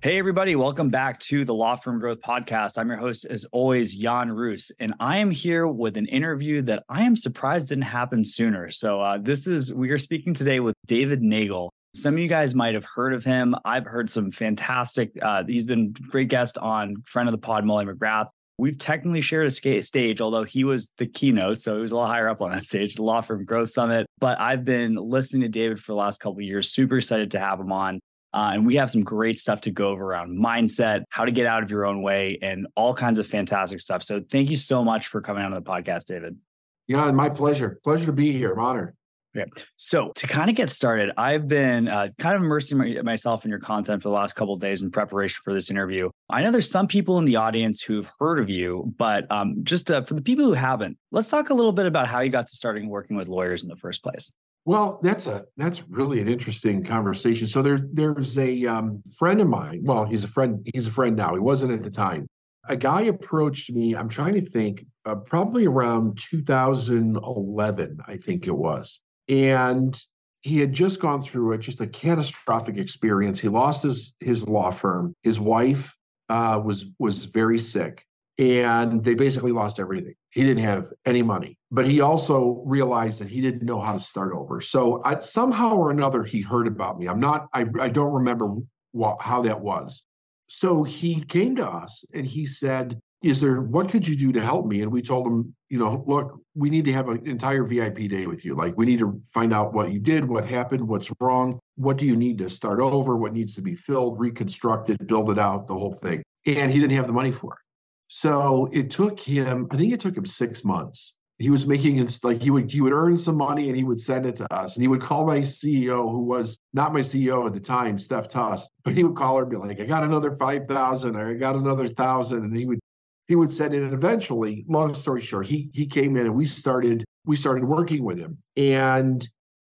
Hey, everybody, welcome back to the Law Firm Growth Podcast. I'm your host, as always, Jan Roos, and I am here with an interview that I am surprised didn't happen sooner. So, uh, this is, we are speaking today with David Neagle. Some of you guys might have heard of him. I've heard some fantastic, uh, he's been great guest on friend of the pod, Molly McGrath. We've technically shared a stage, although he was the keynote, so he was a little higher up on that stage, the Law Firm Growth Summit. But I've been listening to David for the last couple years, super excited to have him on. Uh, and we have some great stuff to go over around mindset, how to get out of your own way, and all kinds of fantastic stuff. So thank you so much for coming on the podcast, David. Yeah, my pleasure. Pleasure to be here. I'm honored. Okay. So to kind of get started, I've been uh, kind of immersing my, myself in your content for the last couple of days in preparation for this interview. I know there's some people in the audience who've heard of you, but um, just uh, for the people who haven't, let's talk a little bit about how you got to starting working with lawyers in the first place. Well, that's a that's really an interesting conversation. So there there's a um, friend of mine. Well, he's a friend. He's a friend now. He wasn't at the time. A guy approached me. I'm trying to think. Uh, probably around 2011, I think it was, and he had just gone through a, just a catastrophic experience. He lost his his law firm. His wife uh, was was very sick, and they basically lost everything. He didn't have any money, but he also realized that he didn't know how to start over. So I, somehow or another, he heard about me. I'm not. I, I don't remember what, how that was. So he came to us and he said, "Is there what could you do to help me?" And we told him, you know, look, we need to have an entire VIP day with you. Like we need to find out what you did, what happened, what's wrong, what do you need to start over, what needs to be filled, reconstructed, build it out, the whole thing. And he didn't have the money for it. So it took him, I think it took him six months. He was making it like he would he would earn some money and he would send it to us. And he would call my CEO, who was not my CEO at the time, Steph Tuss, but he would call her and be like, I got another five thousand or I got another thousand. And he would he would send it. And eventually, long story short, he he came in and we started we started working with him. And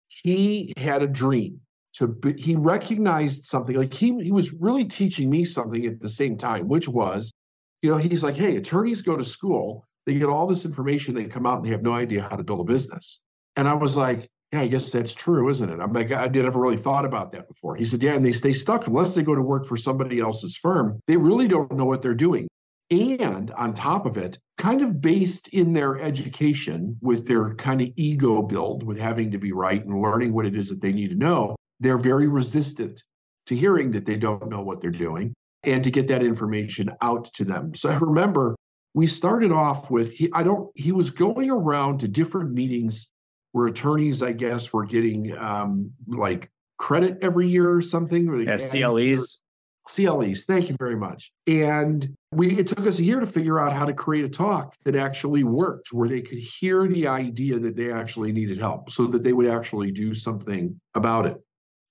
he had a dream to be, he recognized something like he he was really teaching me something at the same time, which was you know, he's like, hey, attorneys go to school, they get all this information, they come out and they have no idea how to build a business. And I was like, yeah, I guess that's true, isn't it? I'm like, I never really thought about that before. He said, yeah, and they stay stuck unless they go to work for somebody else's firm. They really don't know what they're doing. And on top of it, kind of based in their education with their kind of ego build with having to be right and learning what it is that they need to know, they're very resistant to hearing that they don't know what they're doing and to get that information out to them. So I remember we started off with he I don't he was going around to different meetings where attorneys, I guess, were getting um, like credit every year or something. Yeah, CLEs. CLEs. Thank you very much. And we it took us a year to figure out how to create a talk that actually worked, where they could hear the idea that they actually needed help, so that they would actually do something about it.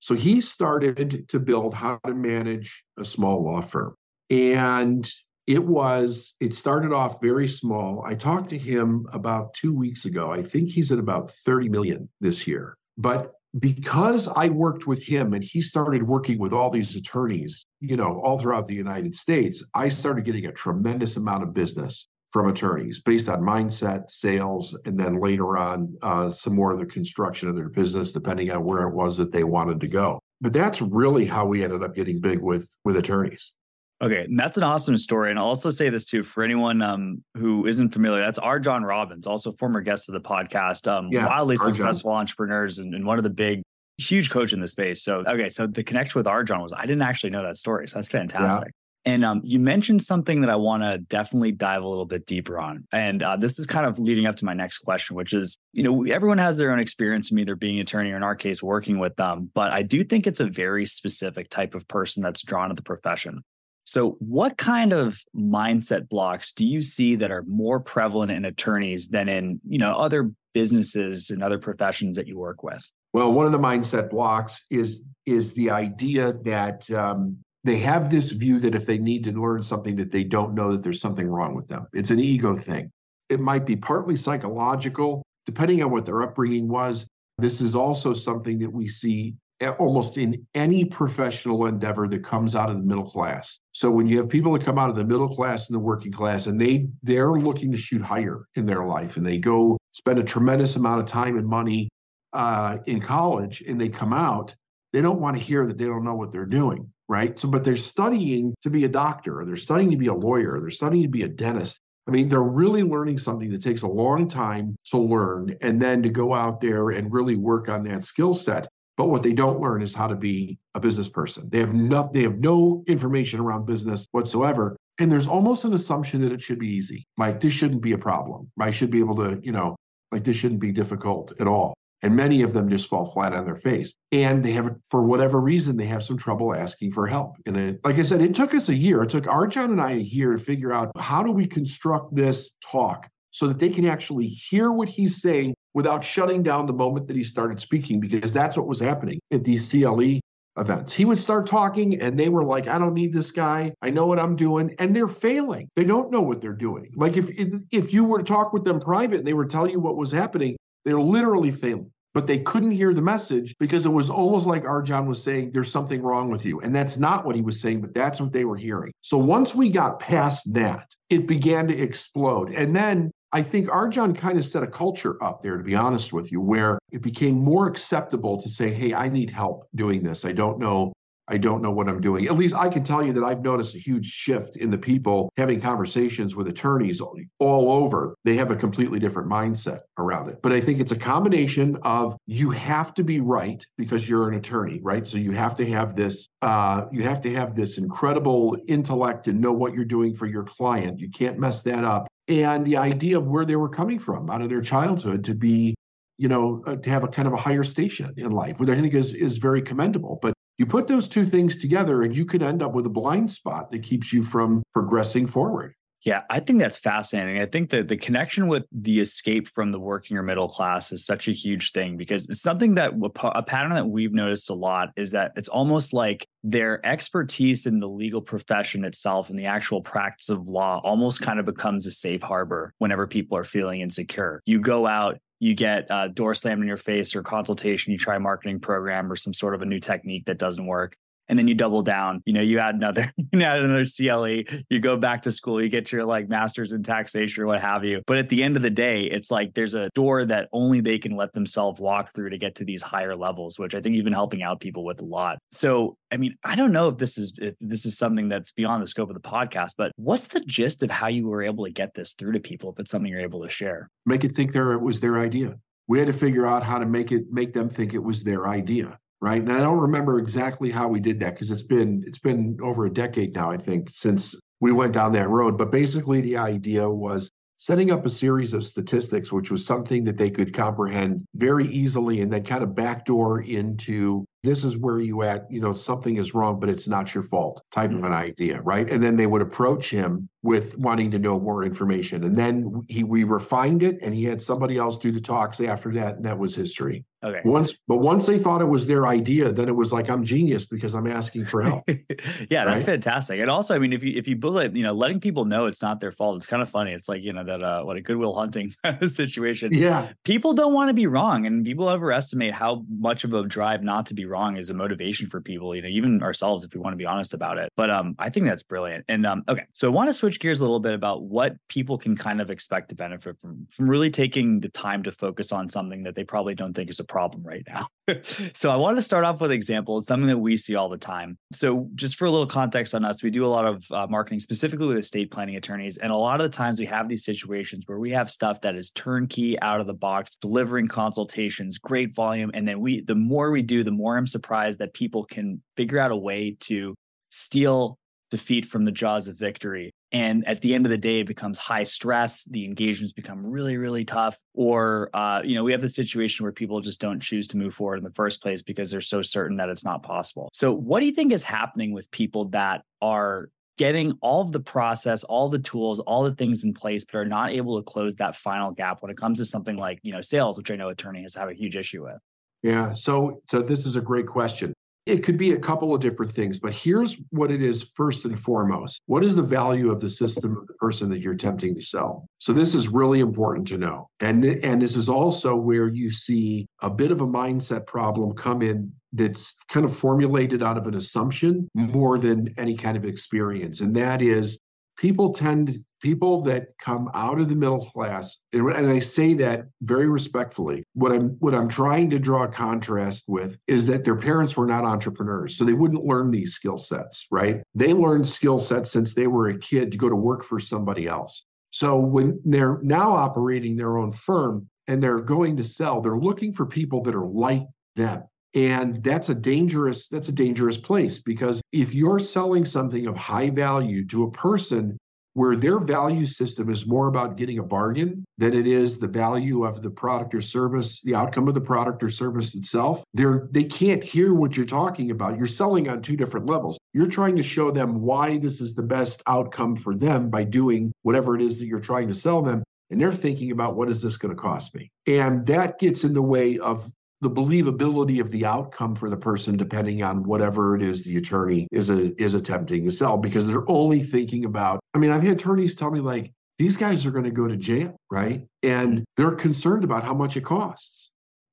So he started to build how to manage a small law firm. And it was, it started off very small. I talked to him about two weeks ago. I think he's at about 30 million this year. But because I worked with him and he started working with all these attorneys, you know, all throughout the United States, I started getting a tremendous amount of business from attorneys based on mindset, sales, and then later on uh, some more of the construction of their business, depending on where it was that they wanted to go. But that's really how we ended up getting big with with attorneys. Okay, and that's an awesome story. And I'll also say this too for anyone um, who isn't familiar. That's RJon Robins, also former guest of the podcast. Um, yeah, wildly successful John. entrepreneurs and, and one of the big huge coach in the space. So, okay, so the connection with RJon was I didn't actually know that story. So that's fantastic. And um, you mentioned something that I want to definitely dive a little bit deeper on. And uh, this is kind of leading up to my next question, which is, you know, everyone has their own experience in either being an attorney or in our case, working with them. But I do think it's a very specific type of person that's drawn to the profession. So, what kind of mindset blocks do you see that are more prevalent in attorneys than in, you know, other businesses and other professions that you work with? Well, one of the mindset blocks is is the idea that um, they have this view that if they need to learn something that they don't know that there's something wrong with them it's an ego thing It might be partly psychological, depending on what their upbringing was. This is also something that we see almost in any professional endeavor that comes out of the middle class. So when you have people that come out of the middle class and the working class and they they're looking to shoot higher in their life and they go spend a tremendous amount of time and money uh, in college and they come out, they don't want to hear that they don't know what they're doing, right? So but they're studying to be a doctor or they're studying to be a lawyer, or they're studying to be a dentist. I mean, they're really learning something that takes a long time to learn and then to go out there and really work on that skill set. But what they don't learn is how to be a business person. They have no, they have no information around business whatsoever. And there's almost an assumption that it should be easy. Like this shouldn't be a problem. I should be able to, you know, like this shouldn't be difficult at all. And many of them just fall flat on their face. And they have, for whatever reason, they have some trouble asking for help. And it, like I said, it took us a year. It took RJon and I a year to figure out how do we construct this talk so that they can actually hear what he's saying without shutting down the moment that he started speaking, because that's what was happening at these CLE events. He would start talking and they were like, I don't need this guy. I know what I'm doing. And they're failing. They don't know what they're doing. Like if if you were to talk with them private and they were telling you what was happening, they're literally failing. But they couldn't hear the message because it was almost like RJon was saying, There's something wrong with you. And that's not what he was saying, but that's what they were hearing. So once we got past that, it began to explode. And then I think RJon kind of set a culture up there, to be honest with you, where it became more acceptable to say, Hey, I need help doing this. I don't know I don't know what I'm doing. At least I can tell you that I've noticed a huge shift in the people having conversations with attorneys all over. They have a completely different mindset around it. But I think it's a combination of you have to be right because you're an attorney, right? So you have to have this, uh, you have to have this incredible intellect and know what you're doing for your client. You can't mess that up. And the idea of where they were coming from out of their childhood to be you know, uh, to have a kind of a higher station in life, which I think is is very commendable. But you put those two things together and you could end up with a blind spot that keeps you from progressing forward. Yeah, I think that's fascinating. I think that the connection with the escape from the working or middle class is such a huge thing because it's something that a pattern that we've noticed a lot is that it's almost like their expertise in the legal profession itself and the actual practice of law almost kind of becomes a safe harbor whenever people are feeling insecure. You go out, you get a door slammed in your face or consultation, you try a marketing program or some sort of a new technique that doesn't work and then you double down. You know, you add another, you add another CLE, you go back to school, you get your like master's in taxation or what have you. But at the end of the day, it's like there's a door that only they can let themselves walk through to get to these higher levels, which I think you've been helping out people with a lot. So, I mean, I don't know if this is if this is something that's beyond the scope of the podcast, but what's the gist of how you were able to get this through to people if it's something you're able to share? Make it think there it was their idea. We had to figure out how to make it make them think it was their idea right? And I don't remember exactly how we did that because it's been it's been over a decade now, I think, since we went down that road. But basically, the idea was setting up a series of statistics, which was something that they could comprehend very easily, and then kind of backdoor into this is where you at, you know, something is wrong, but it's not your fault type mm-hmm. of an idea, right? And then they would approach him with wanting to know more information. And then he we refined it and he had somebody else do the talks after that, and that was history. Okay. Once, but once they thought it was their idea, then it was like I'm genius because I'm asking for help. yeah, that's right? fantastic. And also, I mean, if you if you bullet, you know, letting people know it's not their fault, it's kind of funny. It's like you know that uh, what a Goodwill Hunting situation. Yeah, people don't want to be wrong, and people overestimate how much of a drive not to be wrong is a motivation for people. You know, even ourselves, if we want to be honest about it. But um, I think that's brilliant. And um, okay, so I want to switch gears a little bit about what people can kind of expect to benefit from from really taking the time to focus on something that they probably don't think is a problem right now. so I wanted to start off with an example. It's something that we see all the time. So just for a little context on us, we do a lot of uh, marketing specifically with estate planning attorneys, and a lot of the times we have these situations where we have stuff that is turnkey out of the box, delivering consultations, great volume, and then we the more we do, the more I'm surprised that people can figure out a way to steal defeat from the jaws of victory. And at the end of the day, it becomes high stress. The engagements become really, really tough. Or, uh, you know, we have the situation where people just don't choose to move forward in the first place because they're so certain that it's not possible. So, what do you think is happening with people that are getting all of the process, all the tools, all the things in place, but are not able to close that final gap when it comes to something like, you know, sales, which I know attorneys have a huge issue with? Yeah. So, so this is a great question. It could be a couple of different things, but here's what it is first and foremost. What is the value of the system of the person that you're attempting to sell? So this is really important to know. And, and this is also where you see a bit of a mindset problem come in that's kind of formulated out of an assumption more than any kind of experience. And that is people tend people that come out of the middle class and, i say that very respectfully what i'm what i'm trying to draw a contrast with is that their parents were not entrepreneurs so they wouldn't learn these skill sets right? They learned skill sets since they were a kid to go to work for somebody else. So when they're now operating their own firm and they're going to sell they're looking for people that are like them. And that's a dangerous that's a dangerous place because if you're selling something of high value to a person where their value system is more about getting a bargain than it is the value of the product or service, the outcome of the product or service itself. They're they can't hear what you're talking about. You're selling on two different levels. You're trying to show them why this is the best outcome for them by doing whatever it is that you're trying to sell them. And they're thinking about what is this going to cost me? And that gets in the way of the believability of the outcome for the person depending on whatever it is the attorney is a, is attempting to sell because they're only thinking about i mean i've had attorneys tell me like these guys are going to go to jail right? And they're concerned about how much it costs.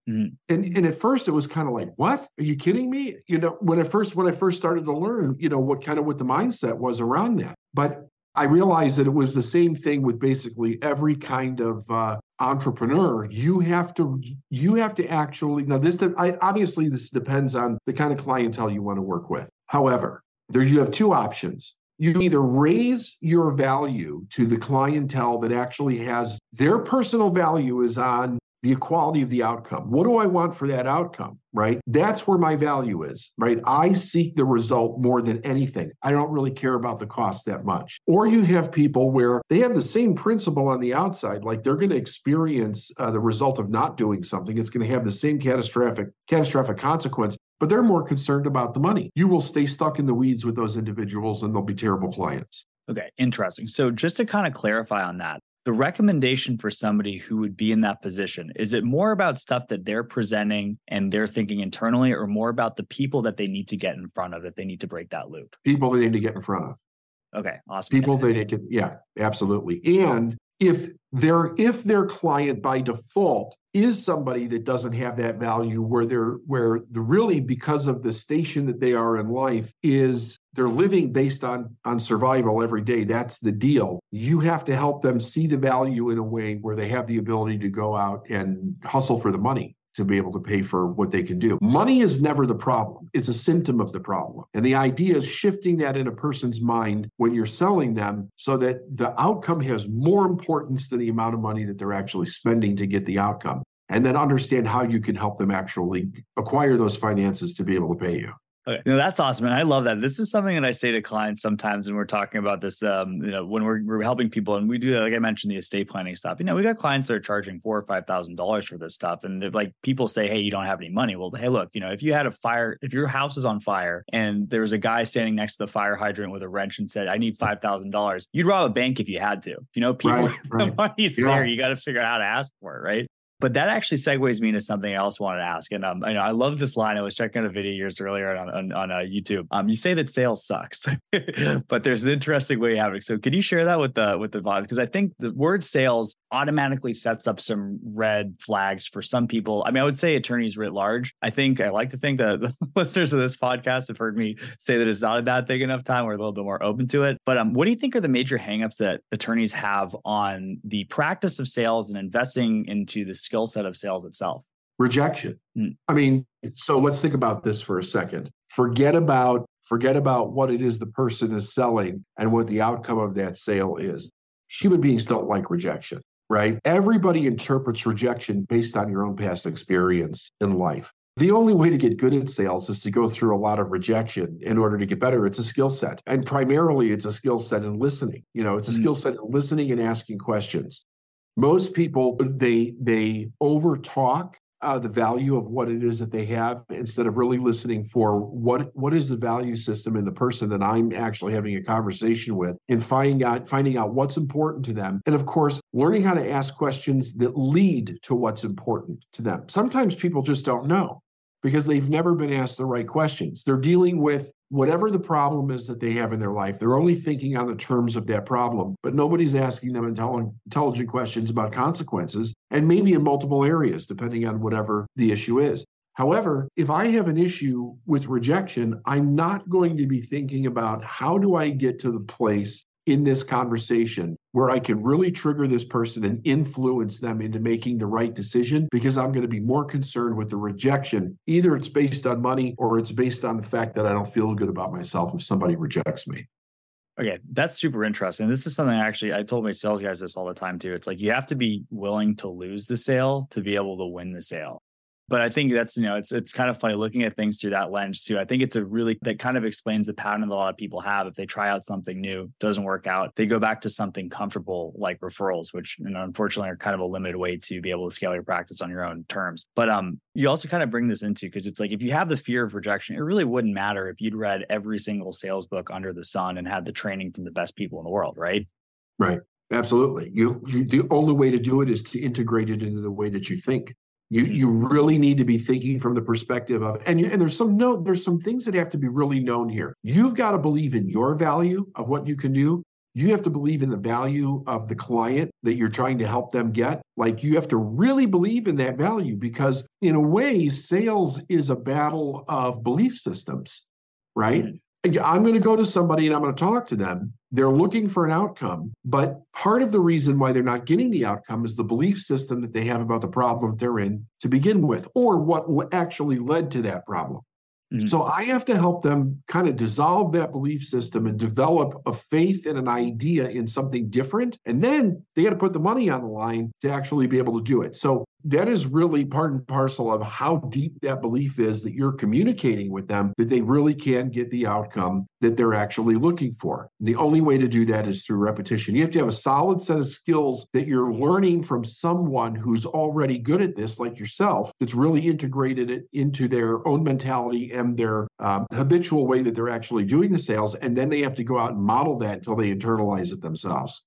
Mm-hmm. and and at first it was kind of like what? Are you kidding me? You know when i first when i first started to learn you know what kind of what the mindset was around that. But I realized that it was the same thing with basically every kind of uh, entrepreneur. You have to you have to actually now this I, obviously this depends on the kind of clientele you want to work with. However, there you have two options. You either raise your value to the clientele that actually has their personal value is on the equality of the outcome. What do I want for that outcome? Right? That's where my value is, right? I seek the result more than anything. I don't really care about the cost that much. Or you have people where they have the same principle on the outside, like they're going to experience uh, the result of not doing something. It's going to have the same catastrophic catastrophic consequence, but they're more concerned about the money. You will stay stuck in the weeds with those individuals and they'll be terrible clients. Okay, interesting. So just to kind of clarify on that, the recommendation for somebody who would be in that position is it more about stuff that they're presenting and they're thinking internally or more about the people that they need to get in front of that they need to break that loop? People they need to get in front of. Okay awesome. People they need to yeah absolutely. And if their if their client by default is somebody that doesn't have that value where they're where the really because of the station that they are in life is they're living based on on survival every day that's the deal you have to help them see the value in a way where they have the ability to go out and hustle for the money to be able to pay for what they can do. Money is never the problem, it's a symptom of the problem. And the idea is shifting that in a person's mind when you're selling them so that the outcome has more importance than the amount of money that they're actually spending to get the outcome. And then understand how you can help them actually acquire those finances to be able to pay you. Okay. No, that's awesome. And I love that. This is something that I say to clients sometimes when we're talking about this, um, you know, when we're, we're helping people and we do that, like I mentioned, the estate planning stuff, you know, we got clients that are charging four or $5,000 for this stuff. And they're like, people say, Hey, you don't have any money. Well, Hey, look, you know, if you had a fire, if your house is on fire and there was a guy standing next to the fire hydrant with a wrench and said, I need $5,000, you'd rob a bank if you had to, you know, people, right, right. the money's yeah. there. You got to figure out how to ask for it. Right. But that actually segues me into something I also wanted to ask. And um, I know I love this line. I was checking out a video years earlier on on, on uh, YouTube. Um, you say that sales sucks, but there's an interesting way you have it. So can you share that with the with the audience? Because I think the word sales automatically sets up some red flags for some people. I mean, I would say attorneys writ large. I think I like to think that the listeners of this podcast have heard me say that it's not a bad thing enough time. We're a little bit more open to it. But um, what do you think are the major hangups that attorneys have on the practice of sales and investing into this skill set of sales itself? Rejection. Mm. I mean, so let's think about this for a second. Forget about forget about what it is the person is selling and what the outcome of that sale is. Human beings don't like rejection, right? Everybody interprets rejection based on your own past experience in life. The only way to get good at sales is to go through a lot of rejection in order to get better. It's a skill set. And primarily it's a skill set in listening. You know, it's a mm. skill set in listening and asking questions most people they they over talk uh, the value of what it is that they have instead of really listening for what what is the value system in the person that I'm actually having a conversation with and finding out finding out what's important to them. And of course learning how to ask questions that lead to what's important to them. Sometimes people just don't know because they've never been asked the right questions. They're dealing with whatever the problem is that they have in their life. They're only thinking on the terms of that problem, but nobody's asking them intelligent questions about consequences and maybe in multiple areas, depending on whatever the issue is. However, if I have an issue with rejection, I'm not going to be thinking about how do I get to the place in this conversation where I can really trigger this person and influence them into making the right decision because I'm going to be more concerned with the rejection. Either it's based on money or it's based on the fact that I don't feel good about myself if somebody rejects me. Okay, that's super interesting. This is something I actually I told my sales guys this all the time too. It's like you have to be willing to lose the sale to be able to win the sale but I think that's you know it's it's kind of funny looking at things through that lens too. I think it's a really that kind of explains the pattern that a lot of people have. If they try out something new, doesn't work out, they go back to something comfortable like referrals, which you know, unfortunately are kind of a limited way to be able to scale your practice on your own terms. But um, you also kind of bring this into because it's like if you have the fear of rejection, it really wouldn't matter if you'd read every single sales book under the sun and had the training from the best people in the world, right? Right. Absolutely. You, you the only way to do it is to integrate it into the way that you think. You you really need to be thinking from the perspective of and you, and there's some no there's some things that have to be really known here. You've got to believe in your value of what you can do. You have to believe in the value of the client that you're trying to help them get. Like you have to really believe in that value because in a way sales is a battle of belief systems, right? Mm-hmm. I'm going to go to somebody and I'm going to talk to them. They're looking for an outcome, but part of the reason why they're not getting the outcome is the belief system that they have about the problem they're in to begin with, or what actually led to that problem. Mm-hmm. So I have to help them kind of dissolve that belief system and develop a faith and an idea in something different. And then they got to put the money on the line to actually be able to do it. So that is really part and parcel of how deep that belief is that you're communicating with them that they really can get the outcome that they're actually looking for. And the only way to do that is through repetition. You have to have a solid set of skills that you're learning from someone who's already good at this, like yourself, that's really integrated it into their own mentality and their um, habitual way that they're actually doing the sales. And then they have to go out and model that until they internalize it themselves.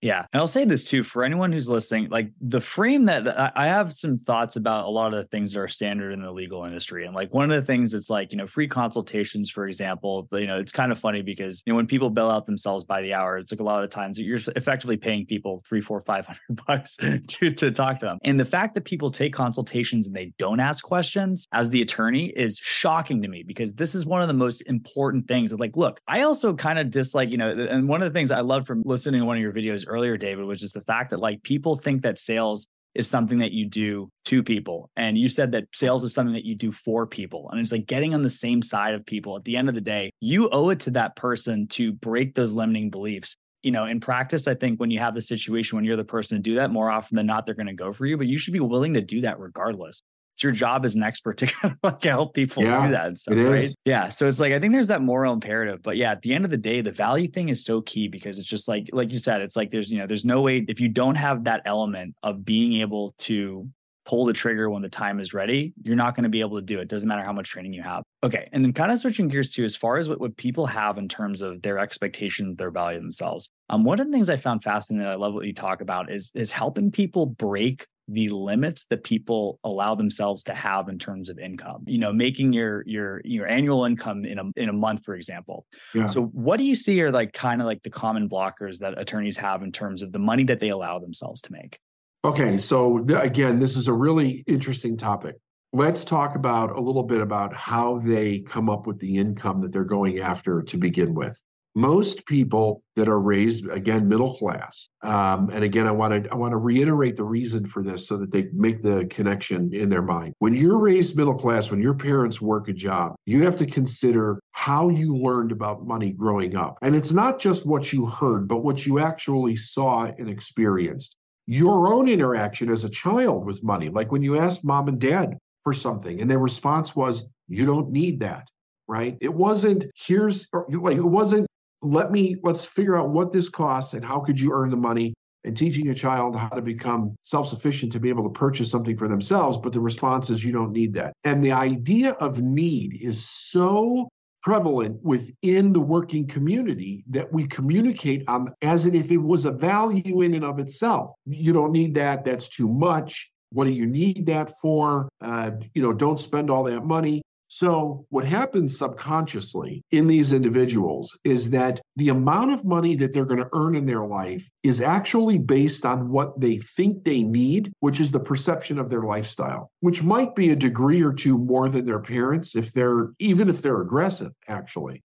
Yeah. And I'll say this too for anyone who's listening, like the frame that I have some thoughts about a lot of the things that are standard in the legal industry. And like one of the things it's like, you know, free consultations, for example, you know, it's kind of funny because, you know, when people bill out themselves by the hour, it's like a lot of times you're effectively paying people three, four, five hundred bucks to, to talk to them. And the fact that people take consultations and they don't ask questions as the attorney is shocking to me because this is one of the most important things. Like, look, I also kind of dislike, you know, and one of the things I love from listening to one of your videos earlier, David, was just the fact that like people think that sales is something that you do to people. And you said that sales is something that you do for people. And it's like getting on the same side of people. At the end of the day, you owe it to that person to break those limiting beliefs. You know, in practice, I think when you have the situation when you're the person to do that, more often than not, they're going to go for you, but you should be willing to do that regardless it's your job as an expert to kind of like help people yeah, do that and stuff, right? Yeah. So it's like I think there's that moral imperative. But yeah, at the end of the day, the value thing is so key because it's just like like you said, it's like there's you know, there's no way if you don't have that element of being able to pull the trigger when the time is ready, you're not going to be able to do it. Doesn't matter how much training you have. Okay. And then kind of switching gears to as far as what, what people have in terms of their expectations, their value themselves. Um, one of the things I found fascinating, I love what you talk about is, is helping people break the limits that people allow themselves to have in terms of income. You know making your your your annual income in a in a month for example. Yeah. so what do you see are like kind of like the common blockers that attorneys have in terms of the money that they allow themselves to make? Okay so th- again this is a really interesting topic. Let's talk about a little bit about how they come up with the income that they're going after to begin with most people that are raised again middle class um, and again i want to i want to reiterate the reason for this so that they make the connection in their mind. When you're raised middle class when your parents work a job you have to consider how you learned about money growing up. And it's not just what you heard but what you actually saw and experienced. Your own interaction as a child with money like when you asked mom and dad for something and their response was you don't need that right? It wasn't here's like it wasn't let me let's figure out what this costs and how could you earn the money and teaching a child how to become self-sufficient to be able to purchase something for themselves but the response is you don't need that and the idea of need is so prevalent within the working community that we communicate on as if it was a value in and of itself you don't need that that's too much What do you need that for? Uh, you know, don't spend all that money. So, what happens subconsciously in these individuals is that the amount of money that they're going to earn in their life is actually based on what they think they need, which is the perception of their lifestyle, which might be a degree or two more than their parents if they're even if they're aggressive, actually.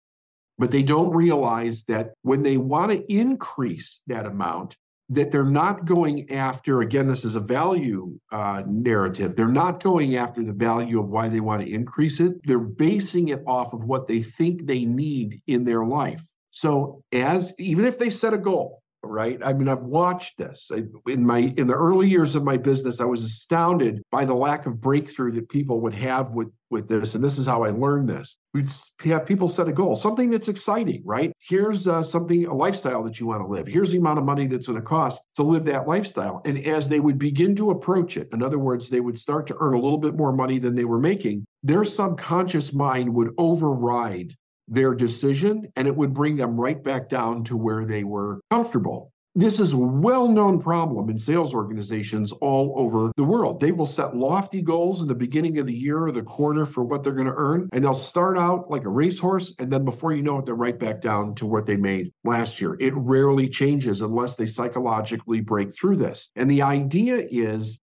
But they don't realize that when they want to increase that amount, that they're not going after again this is a value uh, narrative. They're not going after the value of why they want to increase it. They're basing it off of what they think they need in their life. So as even if they set a goal right? I mean i've watched this. I, in my in the early years of my business i was astounded by the lack of breakthrough that people would have with with this and this is how i learned this. We'd have people set a goal something that's exciting right? Here's uh, something a lifestyle that you want to live. Here's the amount of money that's going to cost to live that lifestyle. And as they would begin to approach it in other words they would start to earn a little bit more money than they were making their subconscious mind would override their decision and it would bring them right back down to where they were comfortable. This is a well known problem in sales organizations all over the world. They will set lofty goals in the beginning of the year or the quarter for what they're going to earn, and they'll start out like a racehorse. And then before you know it, they're right back down to what they made last year. It rarely changes unless they psychologically break through this. And the idea is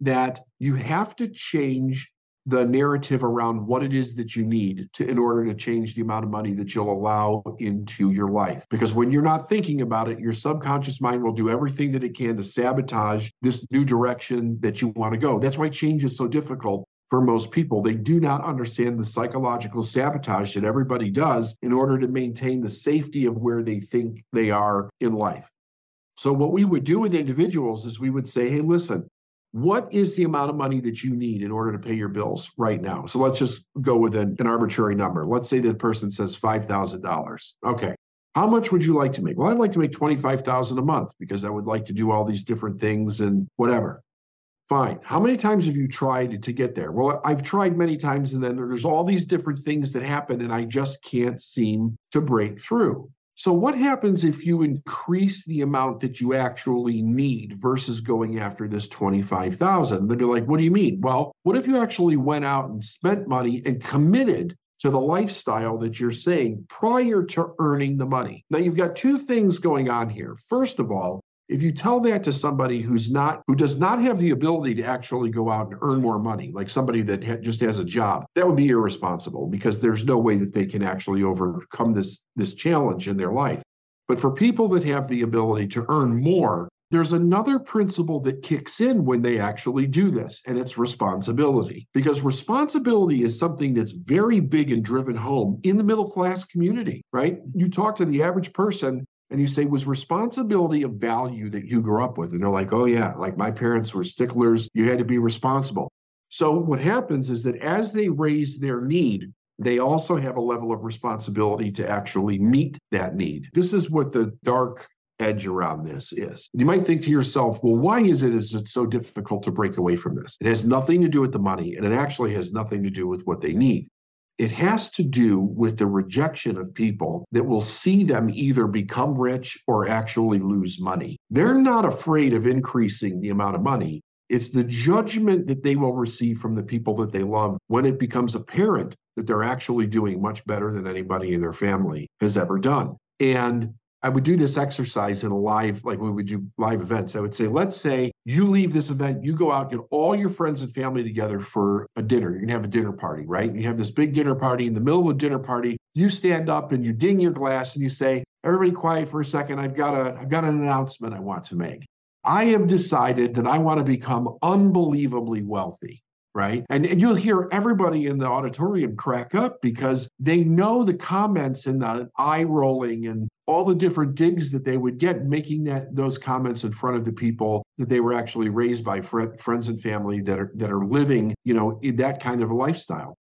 that you have to change the narrative around what it is that you need to in order to change the amount of money that you'll allow into your life because when you're not thinking about it your subconscious mind will do everything that it can to sabotage this new direction that you want to go that's why change is so difficult for most people. They do not understand the psychological sabotage that everybody does in order to maintain the safety of where they think they are in life. So, what we would do with individuals is we would say, hey, listen, what is the amount of money that you need in order to pay your bills right now? So let's just go with an, an arbitrary number. Let's say that person says $5,000. Okay. How much would you like to make? Well, I'd like to make 25,000 a month because I would like to do all these different things and whatever. Fine. How many times have you tried to get there? Well, I've tried many times and then there's all these different things that happen and I just can't seem to break through. So, what happens if you increase the amount that you actually need versus going after this 25,000? They'd be like, what do you mean? Well, what if you actually went out and spent money and committed to the lifestyle that you're saying prior to earning the money? Now, you've got two things going on here. First of all, if you tell that to somebody who's not who does not have the ability to actually go out and earn more money like somebody that ha- just has a job that would be irresponsible because there's no way that they can actually overcome this this challenge in their life but for people that have the ability to earn more there's another principle that kicks in when they actually do this, and it's responsibility. Because responsibility is something that's very big and driven home in the middle class community, right? You talk to the average person, and you say, was responsibility a value that you grew up with? And they're like, oh, yeah, like my parents were sticklers. You had to be responsible. So what happens is that as they raise their need, they also have a level of responsibility to actually meet that need. This is what the dark edge around this is. You might think to yourself, well, why is it is it so difficult to break away from this? It has nothing to do with the money, and it actually has nothing to do with what they need. It has to do with the rejection of people that will see them either become rich or actually lose money. They're not afraid of increasing the amount of money. It's the judgment that they will receive from the people that they love when it becomes apparent that they're actually doing much better than anybody in their family has ever done. And I would do this exercise in a live, like when we do live events. I would say, let's say you leave this event, you go out, get all your friends and family together for a dinner. You're gonna have a dinner party, right? You have this big dinner party. In the middle of a dinner party, you stand up and you ding your glass and you say, everybody quiet for a second. I've got a I've got an announcement I want to make. I have decided that I want to become unbelievably wealthy right? And, and, you'll hear everybody in the auditorium crack up because they know the comments and the eye rolling and all the different digs that they would get making that those comments in front of the people that they were actually raised by fr- friends and family that are that are living, you know, in that kind of a lifestyle.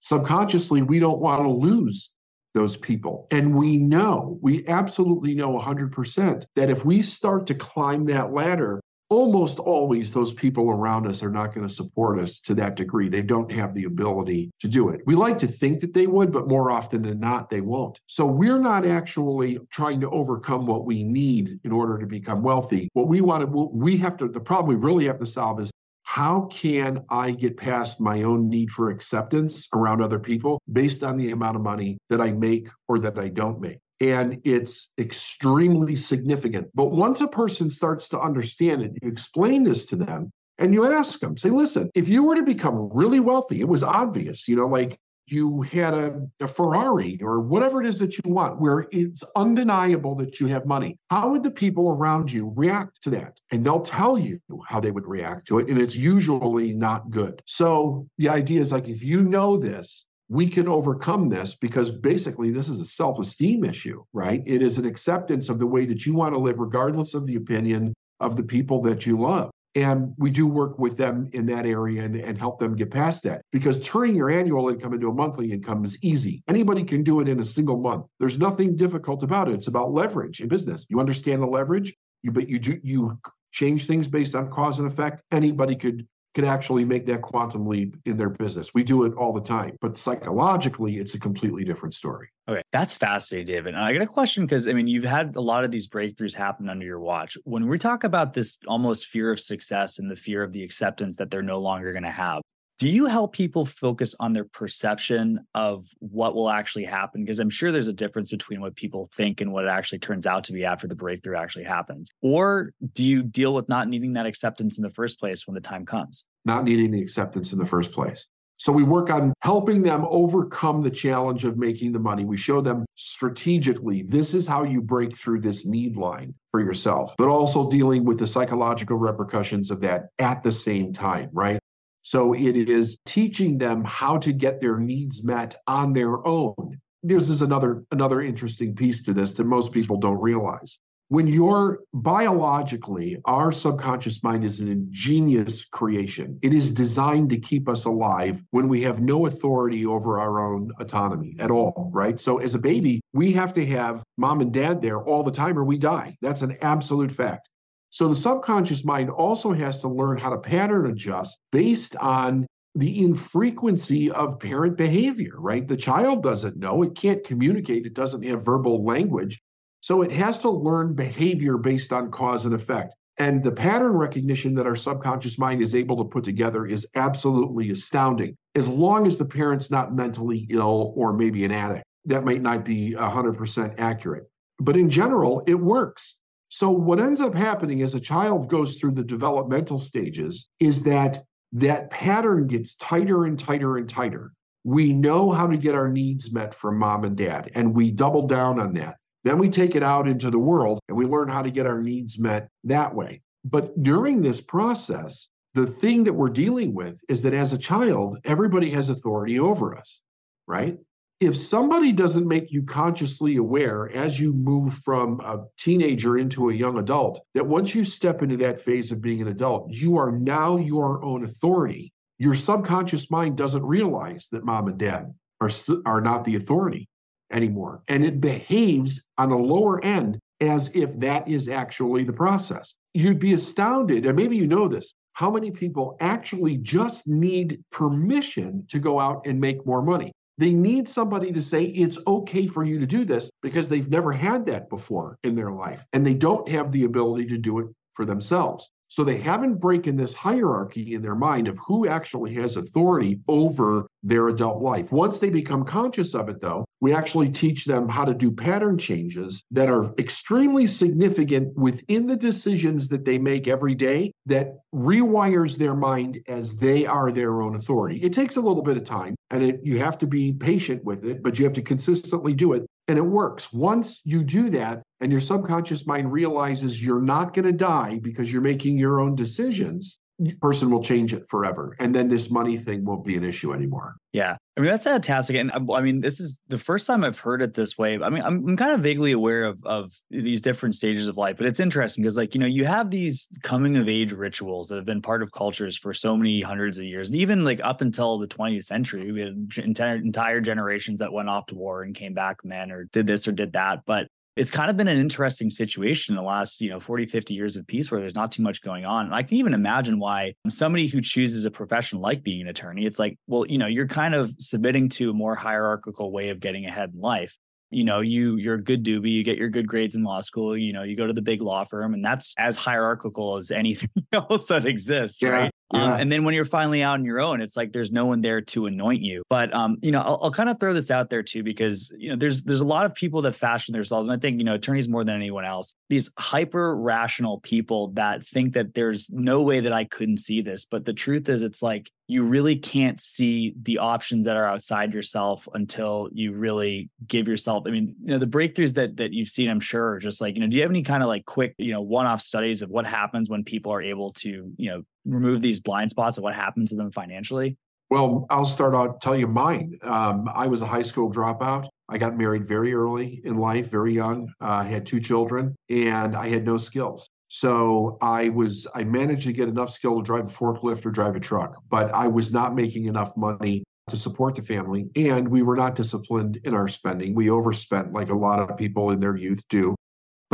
Subconsciously, we don't want to lose those people. And we know, we absolutely know 100% that if we start to climb that ladder, almost always those people around us are not going to support us to that degree. They don't have the ability to do it. We like to think that they would, but more often than not, they won't. So we're not actually trying to overcome what we need in order to become wealthy. What we want to, we have to, the problem we really have to solve is how can I get past my own need for acceptance around other people based on the amount of money that I make or that I don't make? And it's extremely significant. But once a person starts to understand it, you explain this to them and you ask them, say, listen, if you were to become really wealthy, it was obvious, you know, like you had a, a, Ferrari or whatever it is that you want, where it's undeniable that you have money, how would the people around you react to that? And they'll tell you how they would react to it. And it's usually not good. So the idea is like, if you know this, we can overcome this because basically this is a self esteem issue, right? It is an acceptance of the way that you want to live, regardless of the opinion of the people that you love. And we do work with them in that area and, and help them get past that because turning your annual income into a monthly income is easy. Anybody can do it in a single month. There's nothing difficult about it. It's about leverage in business. You understand the leverage, you, but you do you change things based on cause and effect. Anybody could can actually make that quantum leap in their business. We do it all the time, but psychologically, it's a completely different story. Okay, that's fascinating, David. I got a question because I mean, you've had a lot of these breakthroughs happen under your watch. When we talk about this almost fear of success and the fear of the acceptance that they're no longer going to have, do you help people focus on their perception of what will actually happen? Because I'm sure there's a difference between what people think and what it actually turns out to be after the breakthrough actually happens. Or do you deal with not needing that acceptance in the first place when the time comes? Not needing the acceptance in the first place. So we work on helping them overcome the challenge of making the money. We show them strategically this is how you break through this need line for yourself, but also dealing with the psychological repercussions of that at the same time, right? So it is teaching them how to get their needs met on their own. This is another another interesting piece to this that most people don't realize. When you're biologically, our subconscious mind is an ingenious creation. It is designed to keep us alive when we have no authority over our own autonomy at all, right? So as a baby, we have to have mom and dad there all the time or we die. That's an absolute fact. So the subconscious mind also has to learn how to pattern adjust based on the infrequency of parent behavior, right? The child doesn't know, it can't communicate, it doesn't have verbal language. So it has to learn behavior based on cause and effect. And the pattern recognition that our subconscious mind is able to put together is absolutely astounding. As long as the parent's not mentally ill or maybe an addict, that might not be 100% accurate. But in general, it works. So what ends up happening as a child goes through the developmental stages is that that pattern gets tighter and tighter and tighter. We know how to get our needs met from mom and dad, and we double down on that. Then we take it out into the world and we learn how to get our needs met that way. But during this process, the thing that we're dealing with is that as a child, everybody has authority over us, right? If somebody doesn't make you consciously aware as you move from a teenager into a young adult, that once you step into that phase of being an adult, you are now your own authority. Your subconscious mind doesn't realize that mom and dad are, are not the authority anymore. And it behaves on a lower end as if that is actually the process. You'd be astounded, and maybe you know this, how many people actually just need permission to go out and make more money. They need somebody to say it's okay for you to do this because they've never had that before in their life and they don't have the ability to do it for themselves. So they haven't broken this hierarchy in their mind of who actually has authority over their adult life. Once they become conscious of it, though, we actually teach them how to do pattern changes that are extremely significant within the decisions that they make every day that rewires their mind as they are their own authority. It takes a little bit of time and it, you have to be patient with it, but you have to consistently do it. And it works. Once you do that, and your subconscious mind realizes you're not going to die because you're making your own decisions, person will change it forever and then this money thing won't be an issue anymore. Yeah. I mean that's fantastic and i mean this is the first time i've heard it this way. I mean i'm, I'm kind of vaguely aware of of these different stages of life but it's interesting because like you know you have these coming of age rituals that have been part of cultures for so many hundreds of years and even like up until the 20th century we had entire, entire generations that went off to war and came back men or did this or did that but it's kind of been an interesting situation in the last, you know, 40, 50 years of peace where there's not too much going on. And I can even imagine why somebody who chooses a profession like being an attorney, it's like, well, you know, you're kind of submitting to a more hierarchical way of getting ahead in life. you know you you're a good doobie you get your good grades in law school you know you go to the big law firm and that's as hierarchical as anything else that exists yeah, right yeah. Um, and then when you're finally out on your own it's like there's no one there to anoint you but um you know I'll, I'll kind of throw this out there too because you know there's there's a lot of people that fashion themselves and i think you know attorneys more than anyone else these hyper rational people that think that there's no way that i couldn't see this but the truth is it's like you really can't see the options that are outside yourself until you really give yourself i mean you know the breakthroughs that that you've seen i'm sure are just like you know do you have any kind of like quick you know one-off studies of what happens when people are able to you know remove these blind spots of what happens to them financially? Well i'll start out tell you mine. Um, i was a high school dropout. I got married very early in life very young. Uh, i had two children and i had no skills so I was I managed to get enough skill to drive a forklift or drive a truck, but I was not making enough money to support the family and we were not disciplined in our spending. We overspent like a lot of people in their youth do.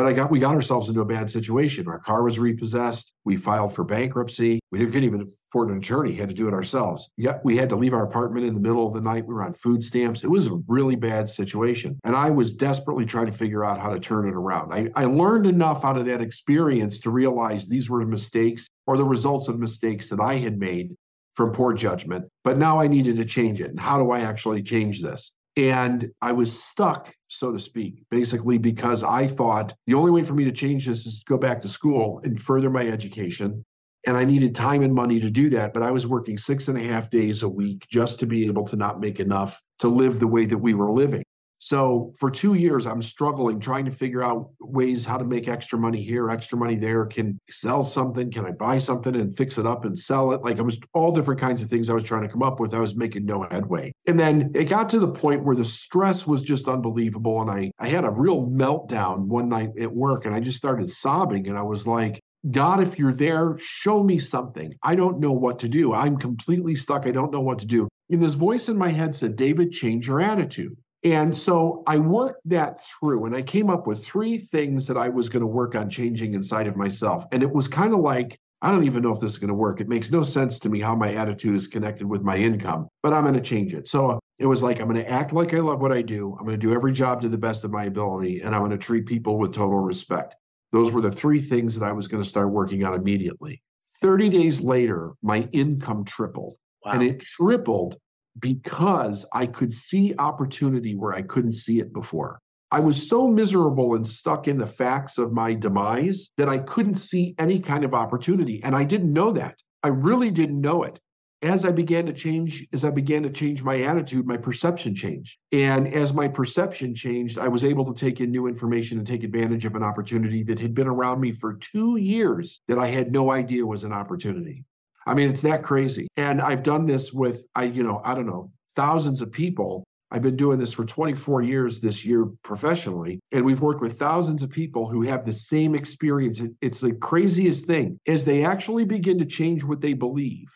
But I got we got ourselves into a bad situation. Our car was repossessed. We filed for bankruptcy. We couldn't even afford an attorney. Had to do it ourselves. Yet we had to leave our apartment in the middle of the night. We were on food stamps. It was a really bad situation. And I was desperately trying to figure out how to turn it around. I, I learned enough out of that experience to realize these were mistakes or the results of mistakes that I had made from poor judgment. But now I needed to change it. And how do I actually change this? And I was stuck, so to speak, basically because I thought the only way for me to change this is to go back to school and further my education. And I needed time and money to do that. But I was working six and a half days a week just to be able to not make enough to live the way that we were living. So for two years, I'm struggling trying to figure out ways how to make extra money here, extra money there. Can sell something? Can I buy something and fix it up and sell it? Like I was all different kinds of things I was trying to come up with. I was making no headway. And then it got to the point where the stress was just unbelievable. And I, I had a real meltdown one night at work and I just started sobbing. And I was like, God, if you're there, show me something. I don't know what to do. I'm completely stuck. I don't know what to do. And this voice in my head said, David, change your attitude. And so I worked that through and I came up with three things that I was going to work on changing inside of myself. And it was kind of like, I don't even know if this is going to work. It makes no sense to me how my attitude is connected with my income, but I'm going to change it. So it was like, I'm going to act like I love what I do. I'm going to do every job to the best of my ability, and I'm going to treat people with total respect. Those were the three things that I was going to start working on immediately. 30 days later, my income tripled. Wow. And it tripled because I could see opportunity where I couldn't see it before. I was so miserable and stuck in the facts of my demise that I couldn't see any kind of opportunity. And I didn't know that. I really didn't know it. As I began to change, as I began to change my attitude, my perception changed. And as my perception changed, I was able to take in new information and take advantage of an opportunity that had been around me for two years that I had no idea was an opportunity. I mean, it's that crazy. And I've done this with, I, you know, I don't know, thousands of people. I've been doing this for 24 years this year professionally, and we've worked with thousands of people who have the same experience. It's the craziest thing as they actually begin to change what they believe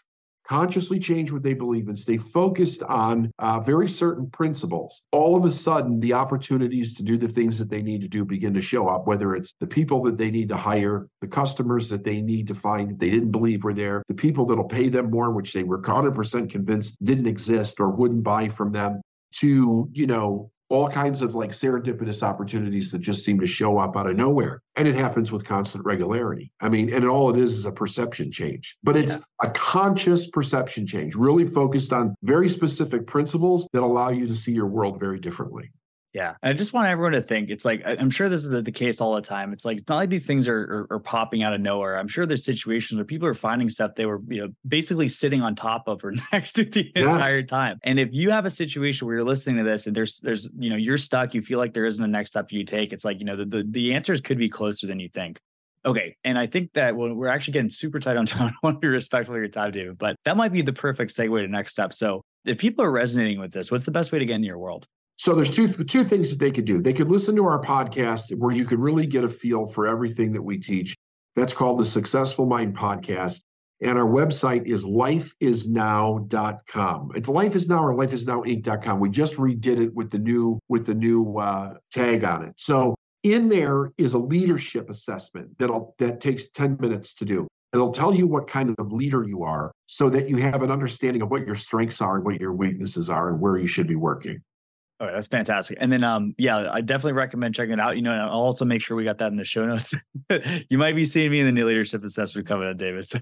consciously change what they believe and stay focused on uh, very certain principles, all of a sudden the opportunities to do the things that they need to do begin to show up, whether it's the people that they need to hire, the customers that they need to find that they didn't believe were there, the people that'll pay them more, which they were 100% convinced didn't exist or wouldn't buy from them, to, you know, all kinds of like serendipitous opportunities that just seem to show up out of nowhere. And it happens with constant regularity. I mean, and all it is is a perception change, but it's yeah. a conscious perception change, really focused on very specific principles that allow you to see your world very differently. Yeah. And I just want everyone to think it's like, I'm sure this is the, the case all the time. It's like, it's not like these things are, are, are, popping out of nowhere. I'm sure there's situations where people are finding stuff they were, you know, basically sitting on top of or next to the yes. entire time. And if you have a situation where you're listening to this and there's, there's, you know, you're stuck, you feel like there isn't a next step you take, it's like, you know, the, the, the answers could be closer than you think. Okay. And I think that well, we're actually getting super tight on time. I want to be respectful of your time, David, but that might be the perfect segue to next step. So if people are resonating with this, what's the best way to get into your world? So there's two two things that they could do. They could listen to our podcast where you could really get a feel for everything that we teach. That's called the Successful Mind Podcast. And our website is lifeisnow.com. It's life is now or lifeisnowinc.com. We just redid it with the new with the new uh, tag on it. So in there is a leadership assessment that'll that takes 10 minutes to do. It'll tell you what kind of leader you are so that you have an understanding of what your strengths are and what your weaknesses are and where you should be working. Oh, that's fantastic. And then, um, yeah, I definitely recommend checking it out. You know, I'll also make sure we got that in the show notes. you might be seeing me in the new leadership assessment coming up, David. So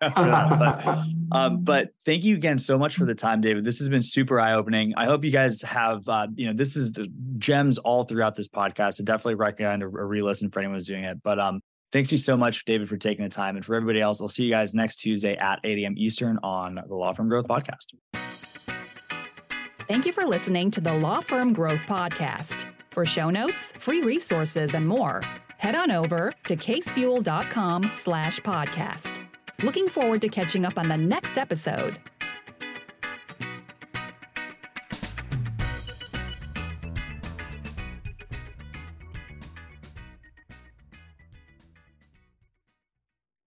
but, um, but thank you again so much for the time, David. This has been super eye opening. I hope you guys have, uh, you know, this is the gems all throughout this podcast. I definitely recommend a, a re-listen for anyone who's doing it. But um, thanks you so much, David, for taking the time. And for everybody else, I'll see you guys next Tuesday at 8 a.m. Eastern on the Law Firm Growth Podcast. Thank you for listening to the Law Firm Growth Podcast. For show notes, free resources, and more, head on over to casefuel.com slash podcast. Looking forward to catching up on the next episode.